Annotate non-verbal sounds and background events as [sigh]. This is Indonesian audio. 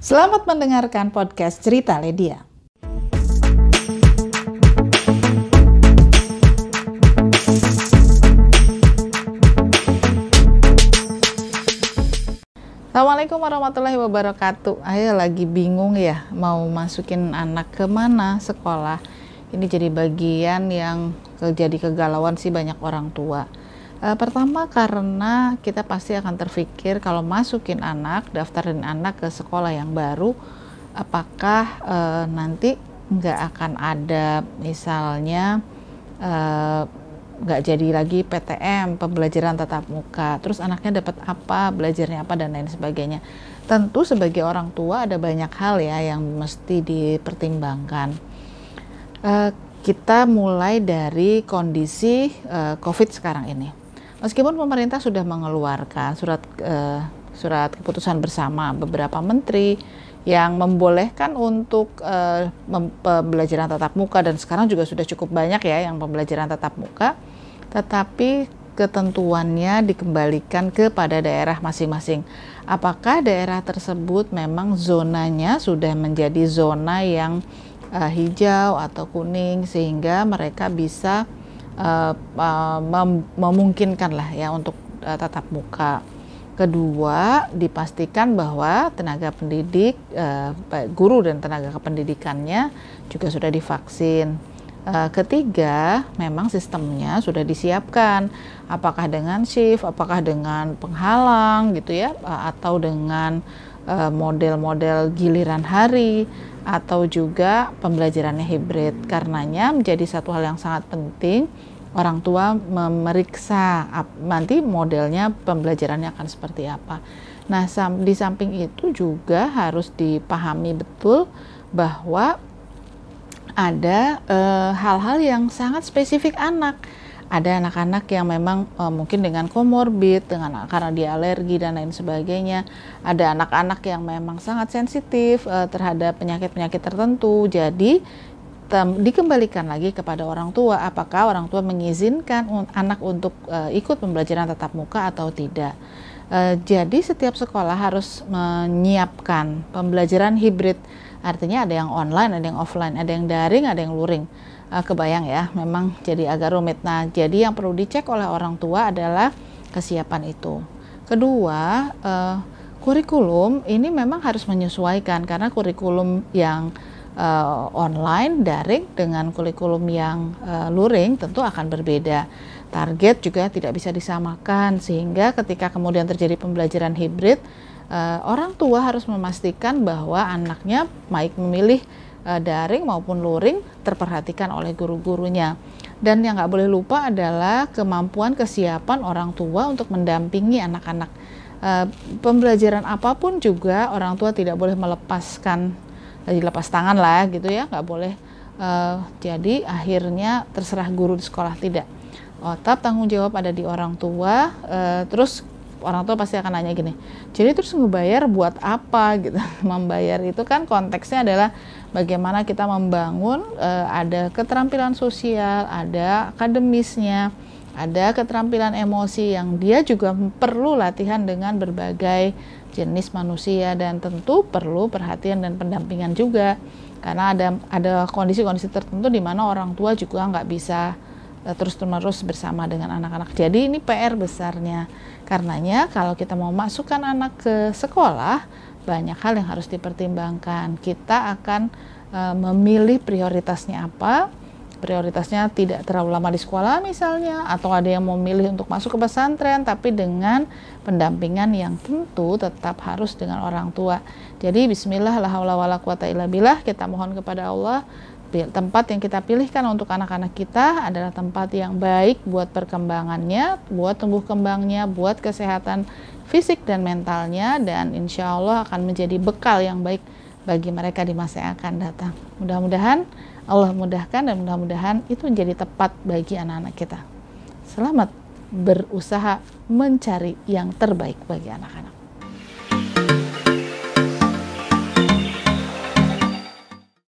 Selamat mendengarkan podcast Cerita Ledia. Assalamualaikum warahmatullahi wabarakatuh. Ayo lagi bingung ya mau masukin anak ke mana sekolah. Ini jadi bagian yang jadi kegalauan sih banyak orang tua Uh, pertama karena kita pasti akan terpikir kalau masukin anak, daftarin anak ke sekolah yang baru, apakah uh, nanti nggak akan ada misalnya uh, nggak jadi lagi PTM pembelajaran tatap muka, terus anaknya dapat apa, belajarnya apa dan lain sebagainya. Tentu sebagai orang tua ada banyak hal ya yang mesti dipertimbangkan. Kita mulai dari kondisi COVID sekarang ini Meskipun pemerintah sudah mengeluarkan surat uh, surat keputusan bersama beberapa menteri yang membolehkan untuk uh, pembelajaran tatap muka dan sekarang juga sudah cukup banyak ya yang pembelajaran tatap muka, tetapi ketentuannya dikembalikan kepada daerah masing-masing. Apakah daerah tersebut memang zonanya sudah menjadi zona yang uh, hijau atau kuning sehingga mereka bisa uh, uh, mem memungkinkan lah ya untuk uh, tatap muka. Kedua, dipastikan bahwa tenaga pendidik, uh, guru dan tenaga kependidikannya juga sudah divaksin. Ketiga, memang sistemnya sudah disiapkan, apakah dengan shift, apakah dengan penghalang gitu ya, atau dengan model-model uh, giliran hari, atau juga pembelajarannya hibrid. Karenanya menjadi satu hal yang sangat penting orang tua memeriksa nanti modelnya pembelajarannya akan seperti apa. Nah, di samping itu juga harus dipahami betul bahwa ada eh, hal-hal e, yang sangat spesifik anak. Ada anak-anak yang memang e, mungkin dengan komorbid, dengan karena dia alergi dan lain sebagainya. Ada anak-anak yang memang sangat sensitif e, terhadap penyakit-penyakit tertentu. Jadi dikembalikan lagi kepada orang tua apakah orang tua mengizinkan anak untuk uh, ikut pembelajaran tatap muka atau tidak. Uh, jadi setiap sekolah harus menyiapkan pembelajaran hibrid. Artinya ada yang online, ada yang offline, ada yang daring, ada yang luring. Uh, kebayang ya, memang jadi agak rumit. Nah, jadi yang perlu dicek oleh orang tua adalah kesiapan itu. Kedua, uh, kurikulum ini memang harus menyesuaikan karena kurikulum yang uh, online daring dengan kurikulum yang uh, luring tentu akan berbeda. Target juga tidak bisa disamakan sehingga ketika kemudian terjadi pembelajaran hibrid uh, orang tua harus memastikan bahwa anaknya baik memilih uh, daring maupun luring terperhatikan oleh guru-gurunya. Dan yang nggak boleh lupa adalah kemampuan kesiapan orang tua untuk mendampingi anak-anak. Uh, pembelajaran apa pun juga orang tua tidak boleh melepaskan dilepas tangan lah gitu ya nggak boleh jadi akhirnya terserah guru di sekolah tidak otak tanggung jawab ada di orang tua terus orang tua pasti akan nanya gini jadi terus ngebayar buat apa? gitu. [laughs] Membayar itu kan konteksnya adalah bagaimana kita membangun uh, ada keterampilan sosial ada akademisnya ada keterampilan emosi yang dia juga perlu latihan dengan berbagai jenis manusia dan tentu perlu perhatian dan pendampingan juga. Karena ada ada kondisi-kondisi tertentu di mana orang tua juga nggak bisa terus-menerus bersama dengan anak-anak. Jadi ini PR besarnya. Karenanya kalau kita mau masukkan anak ke sekolah banyak hal yang harus dipertimbangkan. Kita akan uh, memilih prioritasnya apa, prioritasnya tidak terlalu lama di sekolah misalnya atau ada yang memilih untuk masuk ke pesantren tapi dengan pendampingan yang tentu tetap harus dengan orang tua. Jadi bismillah la haula wala quwata illa billah kita mohon kepada Allah tempat yang kita pilihkan untuk anak-anak kita adalah tempat yang baik buat perkembangannya, buat tumbuh kembangnya, buat kesehatan fisik dan mentalnya dan insya Allah akan menjadi bekal yang baik bagi mereka di masa yang akan datang. Mudah-mudahan Allah mudahkan dan mudah-mudahan itu menjadi tepat bagi anak-anak kita. Selamat berusaha mencari yang terbaik bagi anak-anak.